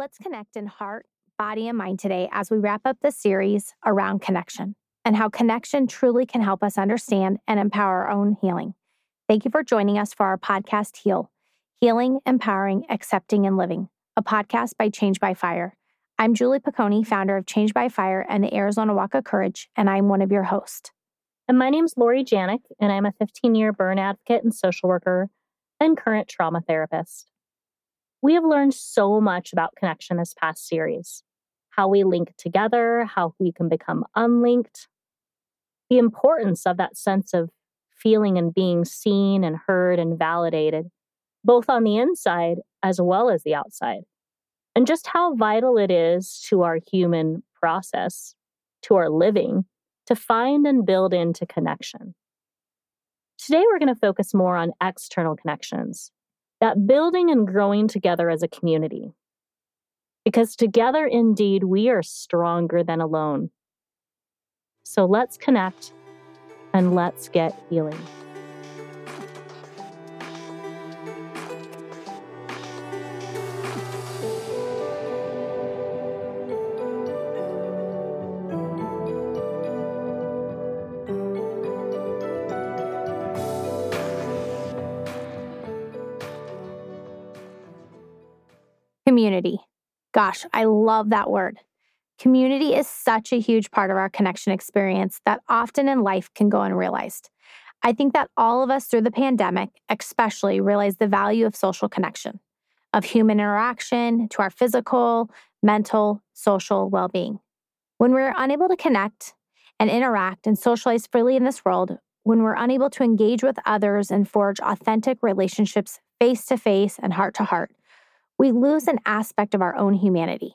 Let's connect in heart, body, and mind today as we wrap up the series around connection and how connection truly can help us understand and empower our own healing. Thank you for joining us for our podcast, Heal Healing, Empowering, Accepting, and Living, a podcast by Changed by Fire. I'm Julie Piccone, founder of Changed by Fire and the Arizona Walk of Courage, and I'm one of your hosts. And my name's Lori Janik, and I'm a 15 year burn advocate and social worker and current trauma therapist. We have learned so much about connection this past series. How we link together, how we can become unlinked, the importance of that sense of feeling and being seen and heard and validated, both on the inside as well as the outside, and just how vital it is to our human process, to our living, to find and build into connection. Today, we're going to focus more on external connections, that building and growing together as a community. Because together, indeed, we are stronger than alone. So let's connect and let's get healing. Community. Gosh, I love that word. Community is such a huge part of our connection experience that often in life can go unrealized. I think that all of us through the pandemic, especially, realize the value of social connection, of human interaction to our physical, mental, social well being. When we're unable to connect and interact and socialize freely in this world, when we're unable to engage with others and forge authentic relationships face to face and heart to heart, we lose an aspect of our own humanity.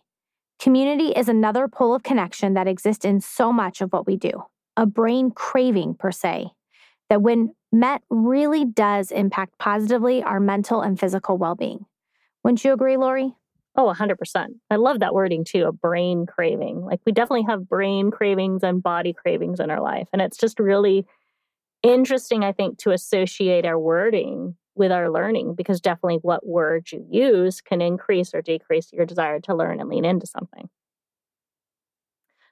Community is another pull of connection that exists in so much of what we do, a brain craving per se, that when met really does impact positively our mental and physical well being. Wouldn't you agree, Lori? Oh, 100%. I love that wording too, a brain craving. Like we definitely have brain cravings and body cravings in our life. And it's just really interesting, I think, to associate our wording with our learning because definitely what words you use can increase or decrease your desire to learn and lean into something.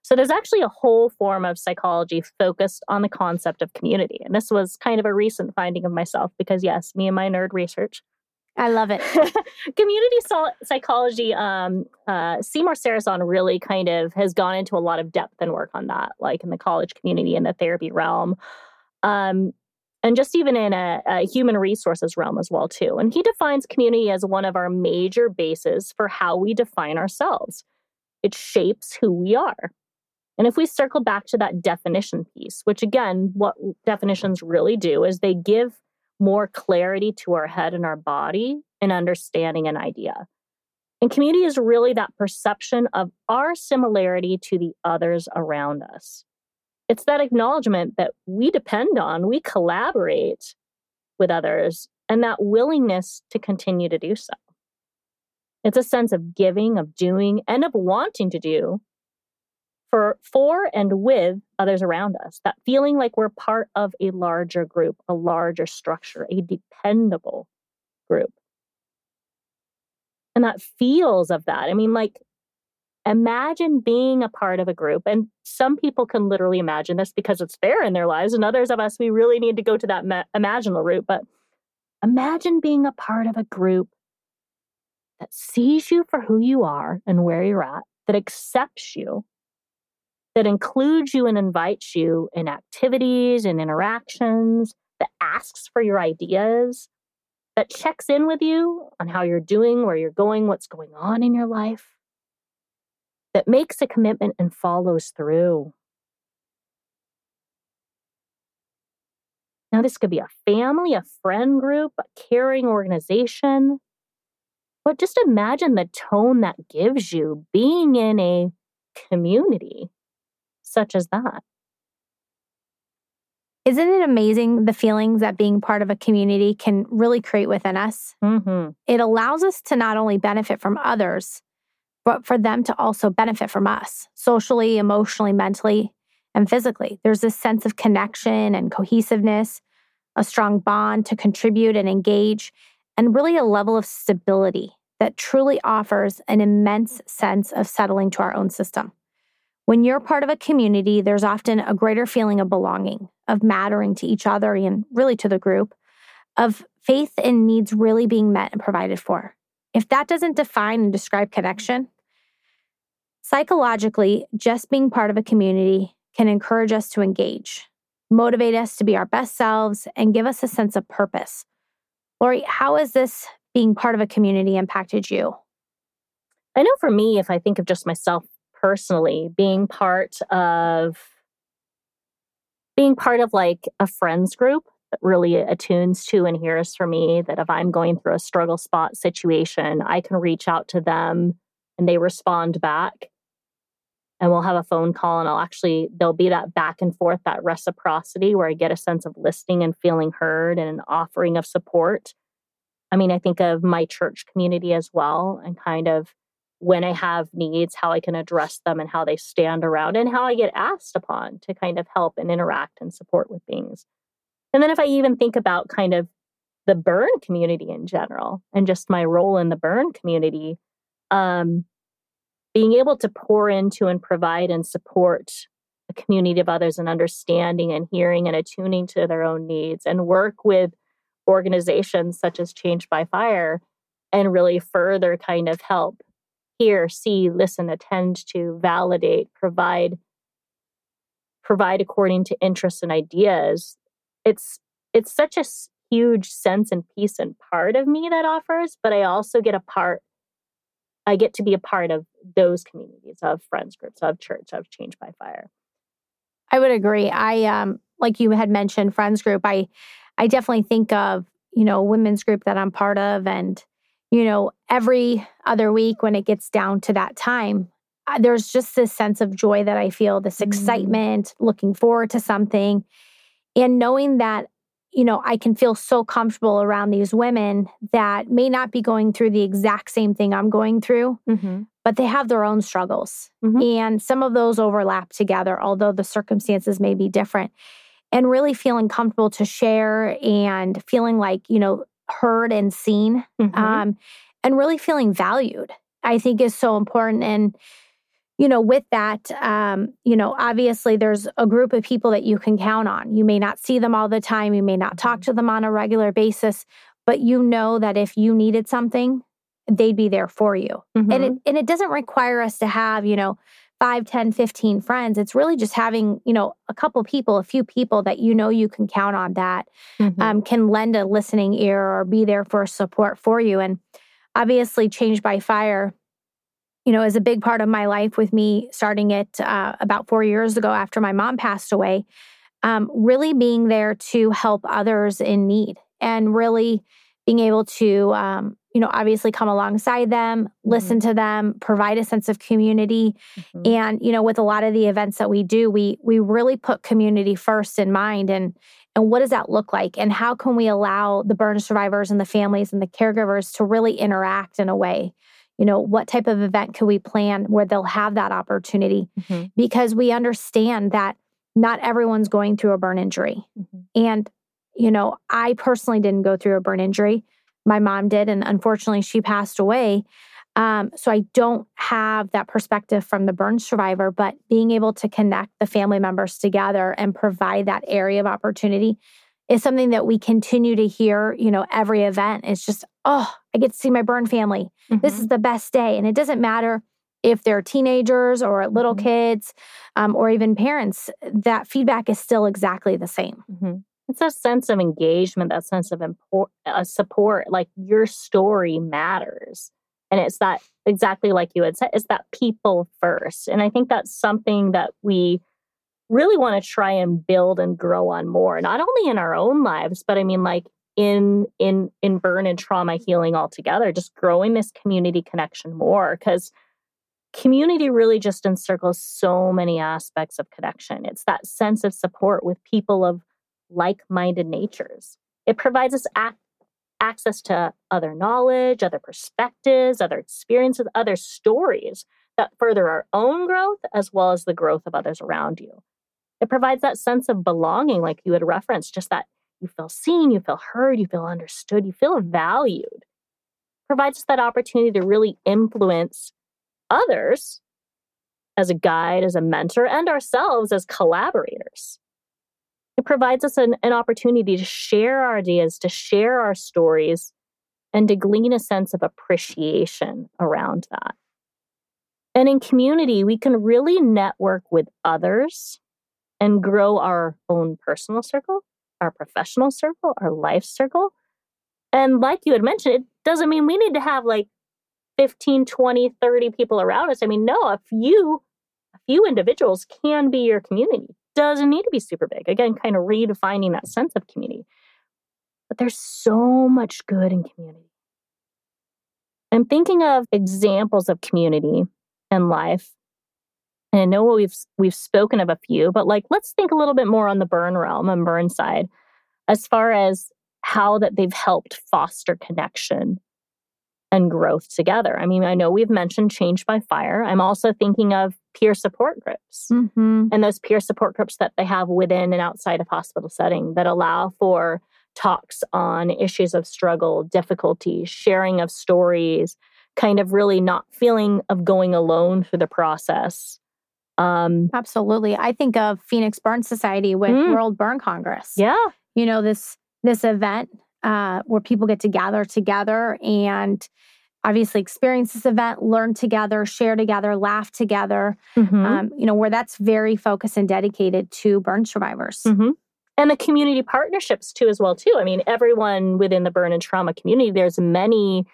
So there's actually a whole form of psychology focused on the concept of community. And this was kind of a recent finding of myself because, yes, me and my nerd research. I love it. community psychology, um, uh, Seymour Sarason really kind of has gone into a lot of depth and work on that, like in the college community and the therapy realm. Um, and just even in a, a, human resources realm as well too. And he defines community as one of our major bases for how we define ourselves. It shapes who we are. And if we circle back to that definition piece which again what definitions really do is they give more clarity to our head and our body in understanding an idea. And community is really that perception of our similarity to the others around us it's that acknowledgement that we depend on, we collaborate with others, and that willingness to continue to do so. It's a sense of giving, of doing, and of wanting to do for for and with others around us. That feeling like we're part of a larger group, a larger structure, a dependable group. And that feels of that. I mean, like imagine being a part of a group. And some people can literally imagine this because it's there in their lives. And others of us, we really need to go to that ma- imaginal route. But imagine being a part of a group that sees you for who you are and where you're at, that accepts you, that includes you and invites you in activities and interactions, that asks for your ideas, that checks in with you on how you're doing, where you're going, what's going on in your life that makes a commitment and follows through. Now, this could be a family, a friend group, a caring organization. But just imagine the tone that gives you being in a community such as that. Isn't it amazing the feelings that being part of a community can really create within us? Mm-hmm. It allows us to not only benefit from others, but for them to also benefit from us socially, emotionally, mentally, and physically. There's this sense of connection and cohesiveness, a strong bond to contribute and engage, and really a level of stability that truly offers an immense sense of settling to our own system. When you're part of a community, there's often a greater feeling of belonging, of mattering to each other and really to the group, of faith and needs really being met and provided for. If that doesn't define and describe connection, psychologically, just being part of a community can encourage us to engage, motivate us to be our best selves, and give us a sense of purpose. Lori, how has this being part of a community impacted you? I know for me, if I think of just myself personally, being part of being part of like a friends group that really attunes to and hears for me that if I'm going through a struggle spot situation, I can reach out to them and they respond back. And we'll have a phone call, and I'll actually, there'll be that back and forth, that reciprocity where I get a sense of listening and feeling heard and an offering of support. I mean, I think of my church community as well, and kind of when I have needs, how I can address them and how they stand around and how I get asked upon to kind of help and interact and support with things. And then if I even think about kind of the burn community in general and just my role in the burn community, um, being able to pour into and provide and support a community of others and understanding and hearing and attuning to their own needs and work with organizations such as Changed by Fire and really further kind of help hear, see, listen, attend to, validate, provide provide according to interests and ideas. It's it's such a huge sense and peace and part of me that offers, but I also get a part I get to be a part of those communities of friends groups, of church, of Changed by Fire. I would agree. I um like you had mentioned friends group. I I definitely think of, you know, women's group that I'm part of and you know, every other week when it gets down to that time, there's just this sense of joy that I feel, this mm. excitement, looking forward to something, and knowing that, you know, I can feel so comfortable around these women that may not be going through the exact same thing I'm going through, mm-hmm. but they have their own struggles. Mm-hmm. And some of those overlap together, although the circumstances may be different. And really feeling comfortable to share and feeling like, you know, heard and seen mm-hmm. um, and really feeling valued i think is so important and you know with that um, you know obviously there's a group of people that you can count on you may not see them all the time you may not talk mm-hmm. to them on a regular basis but you know that if you needed something they'd be there for you mm-hmm. and it and it doesn't require us to have you know 5 10 15 friends it's really just having you know a couple people a few people that you know you can count on that mm-hmm. um, can lend a listening ear or be there for support for you and obviously changed by fire you know is a big part of my life with me starting it uh, about four years ago after my mom passed away um, really being there to help others in need and really being able to um, you know, obviously come alongside them, listen mm-hmm. to them, provide a sense of community. Mm-hmm. And, you know, with a lot of the events that we do, we we really put community first in mind and and what does that look like? And how can we allow the burn survivors and the families and the caregivers to really interact in a way? You know, what type of event could we plan where they'll have that opportunity? Mm-hmm. Because we understand that not everyone's going through a burn injury. Mm-hmm. And, you know, I personally didn't go through a burn injury my mom did. And unfortunately, she passed away. Um, so I don't have that perspective from the burn survivor, but being able to connect the family members together and provide that area of opportunity is something that we continue to hear, you know, every event. It's just, oh, I get to see my burn family. Mm-hmm. This is the best day. And it doesn't matter if they're teenagers or little mm-hmm. kids um, or even parents, that feedback is still exactly the same. Mm-hmm it's a sense of engagement, that sense of import, uh, support. Like your story matters. And it's that exactly like you had said, it's that people first. And I think that's something that we really want to try and build and grow on more, not only in our own lives, but I mean, like in in in burn and trauma healing altogether just growing this community connection more because community really just encircles so many aspects of connection it's that sense of support with people of like minded natures. It provides us ac- access to other knowledge, other perspectives, other experiences, other stories that further our own growth as well as the growth of others around you. It provides that sense of belonging, like you had referenced, just that you feel seen, you feel heard, you feel understood, you feel valued. provides us that opportunity to really influence others as a guide, as a mentor, and ourselves as collaborators. It provides us an, an opportunity to share our ideas, to share our stories, and to glean a sense of appreciation around that. And in community, we can really network with others and grow our own personal circle, our professional circle, our life circle. And like you had mentioned, it doesn't mean we need to have like 15, 20, 30 people around us. I mean, no, a few a few individuals can be your community. Doesn't need to be super big. Again, kind of redefining that sense of community. But there's so much good in community. I'm thinking of examples of community and life. And I know we've we've spoken of a few, but like let's think a little bit more on the burn realm and burn side as far as how that they've helped foster connection and growth together. I mean, I know we've mentioned Changed by Fire. I'm also thinking of peer support groups mm-hmm. and those peer support groups that they have within and outside of hospital setting that allow for talks on issues of struggle, difficulty, sharing of stories, kind of really not feeling of going alone through the process. Um, Absolutely. I think of Phoenix Burn Society with mm, World Burn Congress. Yeah. You know, this this event uh, where people get to gather together and obviously experience this event, learn together, share together, laugh together. Mm-hmm. Um, you know, where that's very focused and dedicated to burn survivors. Mm-hmm. And the community partnerships too, as well too. I mean, everyone within the burn and trauma community, there's many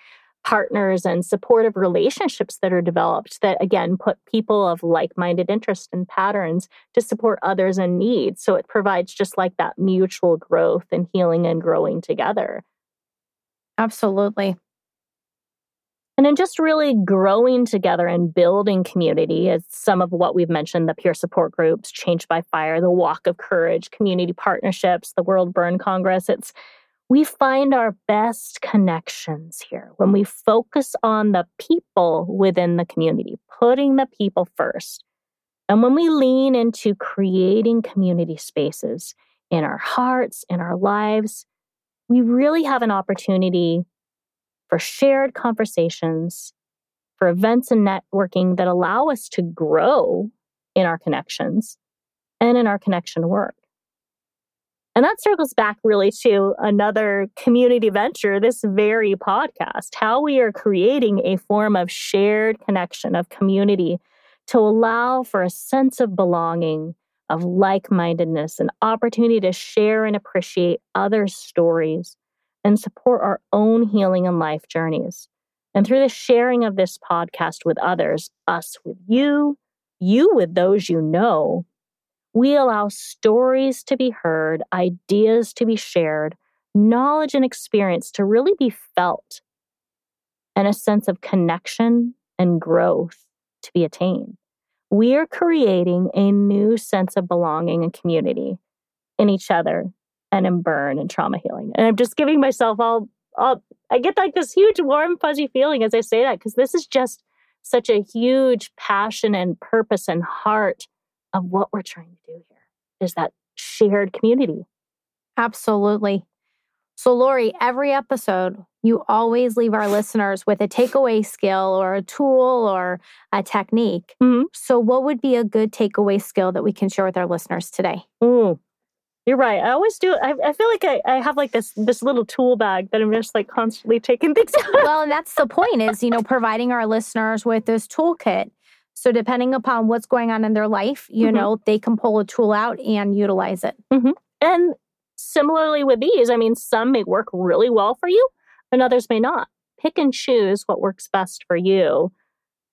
partners and supportive relationships that are developed that again put people of like-minded interest and patterns to support others in need. So it provides just like that mutual growth and healing and growing together. Absolutely. And then just really growing together and building community is some of what we've mentioned the peer support groups changed by fire the walk of courage community partnerships the world burn congress. It's we find our best connections here when we focus on the people within the community, putting the people first. And when we lean into creating community spaces in our hearts, in our lives, we really have an opportunity for shared conversations, for events and networking that allow us to grow in our connections and in our connection work. And that circles back really to another community venture, this very podcast, how we are creating a form of shared connection, of community to allow for a sense of belonging, of like mindedness, an opportunity to share and appreciate others' stories and support our own healing and life journeys. And through the sharing of this podcast with others, us with you, you with those you know, we allow stories to be heard, ideas to be shared, knowledge and experience to really be felt, and a sense of connection and growth to be attained. We are creating a new sense of belonging and community in each other and in burn and trauma healing. And I'm just giving myself all, all I get like this huge warm, fuzzy feeling as I say that, because this is just such a huge passion and purpose and heart of what we're trying to do here is that shared community. Absolutely. So, Lori, every episode, you always leave our listeners with a takeaway skill or a tool or a technique. Mm-hmm. So, what would be a good takeaway skill that we can share with our listeners today? Ooh, you're right. I always do. I, I feel like I, I have like this this little tool bag that I'm just like constantly taking things. well, and that's the point is you know providing our listeners with this toolkit so, depending upon what's going on in their life, you mm-hmm. know, they can pull a tool out and utilize it. Mm-hmm. And similarly with these, I mean, some may work really well for you and others may not. Pick and choose what works best for you.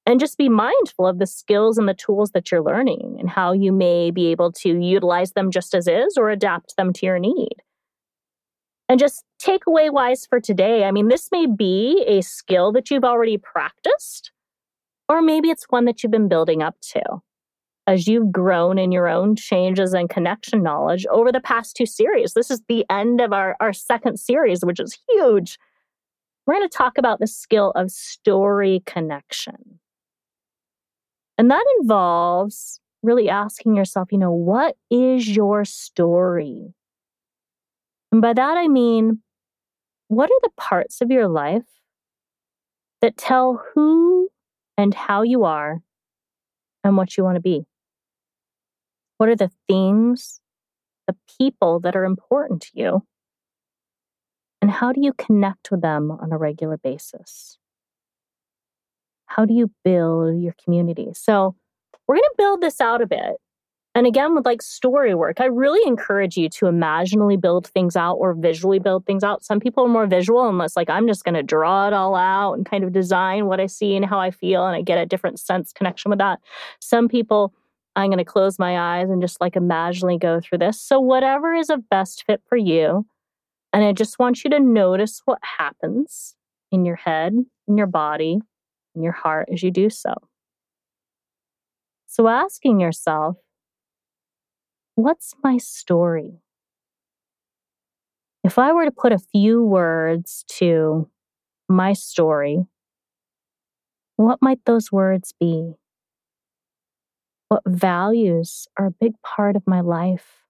And just be mindful of the skills and the tools that you're learning and how you may be able to utilize them just as is or adapt them to your need. And just takeaway wise for today, I mean, this may be a skill that you've already practiced or maybe it's one that you've been building up to. As you've grown in your own changes and connection knowledge over the past two series, this is the end of our, our second series, which is huge. We're going to talk about the skill of story connection. And that involves really asking yourself, you know, what is your story? And by that I mean, what are the parts of your life that tell who and how you are and what you want to be. What are the things, the people that are important to you? And how do you connect with them on a regular basis? How do you build your community? So, we're going to build this out a bit. And again, with like story work, I really encourage you to imaginally build things out or visually build things out. Some people are more visual, unless like I'm just going to draw it all out and kind of design what I see and how I feel, and I get a different sense connection with that. Some people, I'm going to close my eyes and just like imaginally go through this. So, whatever is a best fit for you. And I just want you to notice what happens in your head, in your body, in your heart as you do so. So, asking yourself, what's my story? If I were to put a few words to my story, what might those words be? What values are a big part of my life?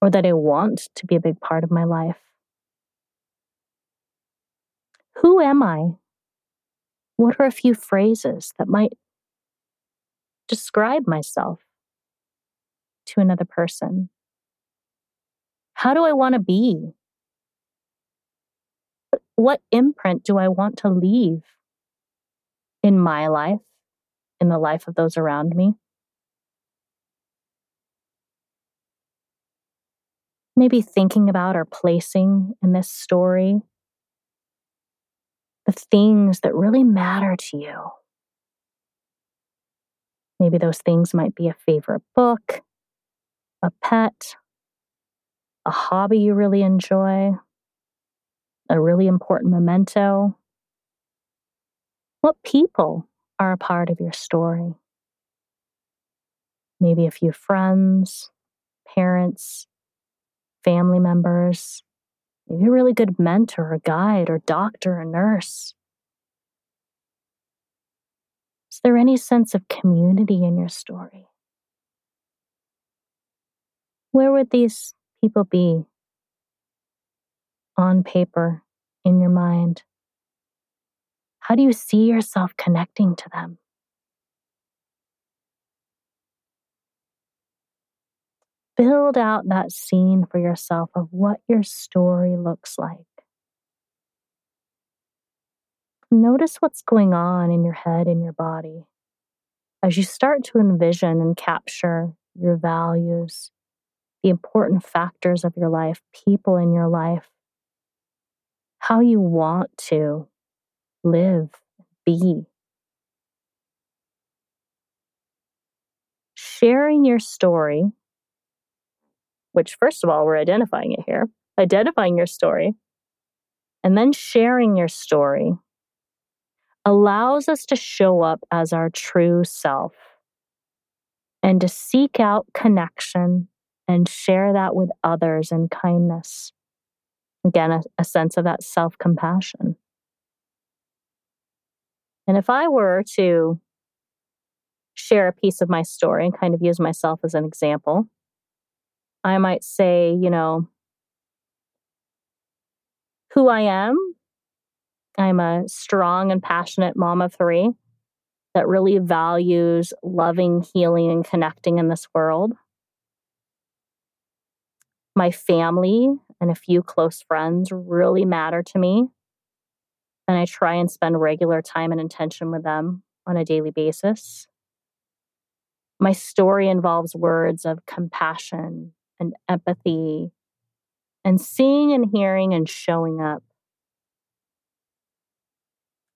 Or that I want to be a big part of my life? Who am I? What are a few phrases that might describe myself to another person? How do I want to be? What imprint do I want to leave in my life, in the life of those around me? Maybe thinking about or placing in this story the things that really matter to you. Maybe those things might be a favorite book, a pet, a hobby you really enjoy, a really important memento. What people are a part of your story? Maybe a few friends, parents, family members, maybe a really good mentor, a guide, or doctor, or nurse. Is there any sense of community in your story? Where would these people be on paper, in your mind? How do you see yourself connecting to them? build out that scene for yourself of what your story looks like. Notice what's going on in your head and your body as you start to envision and capture your values, the important factors of your life, people in your life, how you want to live, be. Sharing your story which, first of all, we're identifying it here, identifying your story, and then sharing your story allows us to show up as our true self and to seek out connection and share that with others in kindness. Again, a, a sense of that self compassion. And if I were to share a piece of my story and kind of use myself as an example, I might say, you know, who I am. I'm a strong and passionate mom of three that really values loving, healing, and connecting in this world. My family and a few close friends really matter to me. And I try and spend regular time and intention with them on a daily basis. My story involves words of compassion, and empathy and seeing and hearing and showing up.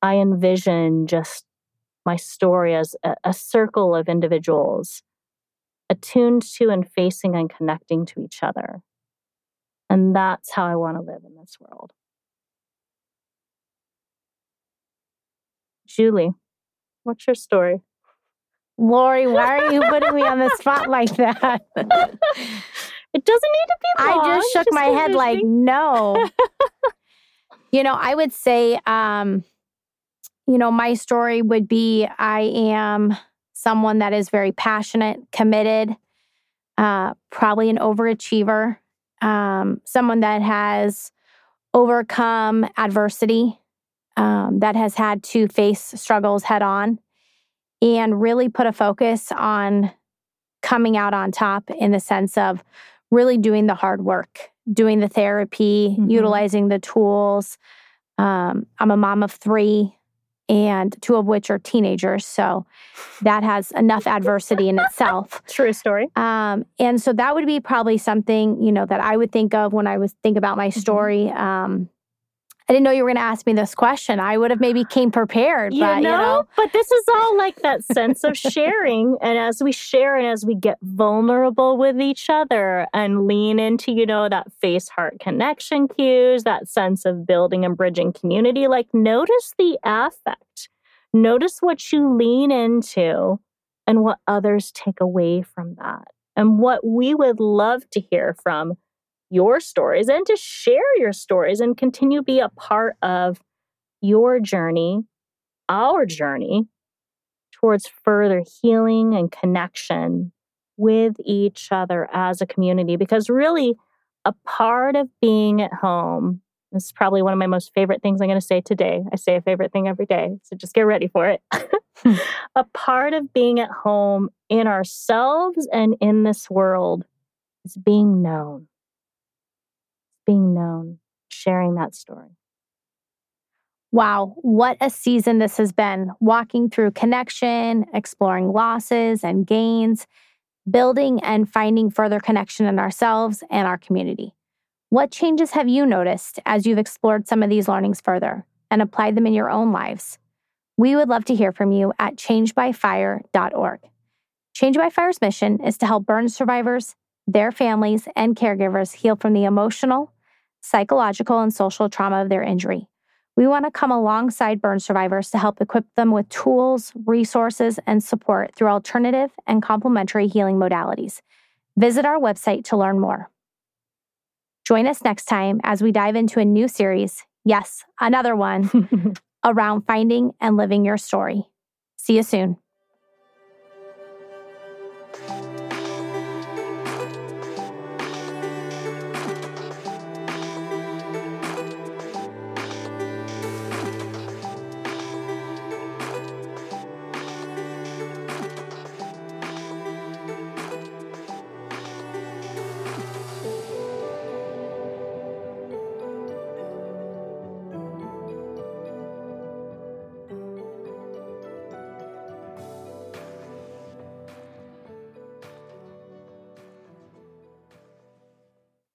I envision just my story as a, a, circle of individuals attuned to and facing and connecting to each other. And that's how I want to live in this world. Julie, what's your story? Lori, why are you putting me on the spot like that? It doesn't need to be long. I just shook just my head like, no. you know, I would say, um, you know, my story would be I am someone that is very passionate, committed, uh, probably an overachiever, um, someone that has overcome adversity um, that has had to face struggles head on and really put a focus on coming out on top in the sense of really doing the hard work, doing the therapy, mm-hmm. utilizing the tools. Um, I'm a mom of three, and two of which are teenagers. So that has enough adversity in itself. True story. Um, and so that would be probably something, you know, that I would think of when I was think about my mm-hmm. story. Um, I didn't know you were going to ask me this question. I would have maybe came prepared. You, but, know, you know, but this is all like that sense of sharing. and as we share and as we get vulnerable with each other and lean into, you know, that face heart connection cues, that sense of building and bridging community, like notice the affect. Notice what you lean into and what others take away from that. And what we would love to hear from your stories and to share your stories and continue to be a part of your journey, our journey towards further healing and connection with each other as a community. Because really, a part of being at home this is probably one of my most favorite things I'm going to say today. I say a favorite thing every day, so just get ready for it. Hmm. a part of being at home in ourselves and in this world is being known being known, sharing that story. Wow, what a season this has been. Walking through connection, exploring losses and gains, building and finding further connection in ourselves and our community. What changes have you noticed as you've explored some of these learnings further and applied them in your own lives? We would love to hear from you at changedbyfire.org. Changed by Fire's mission is to help burn survivors, their families, and caregivers heal from the emotional, psychological, and social trauma of their injury. We want to come alongside burn survivors to help equip them with tools, resources, and support through alternative and complementary healing modalities. Visit our website to learn more. Join us next time as we dive into a new series, yes, another one, around finding and living your story. See you soon.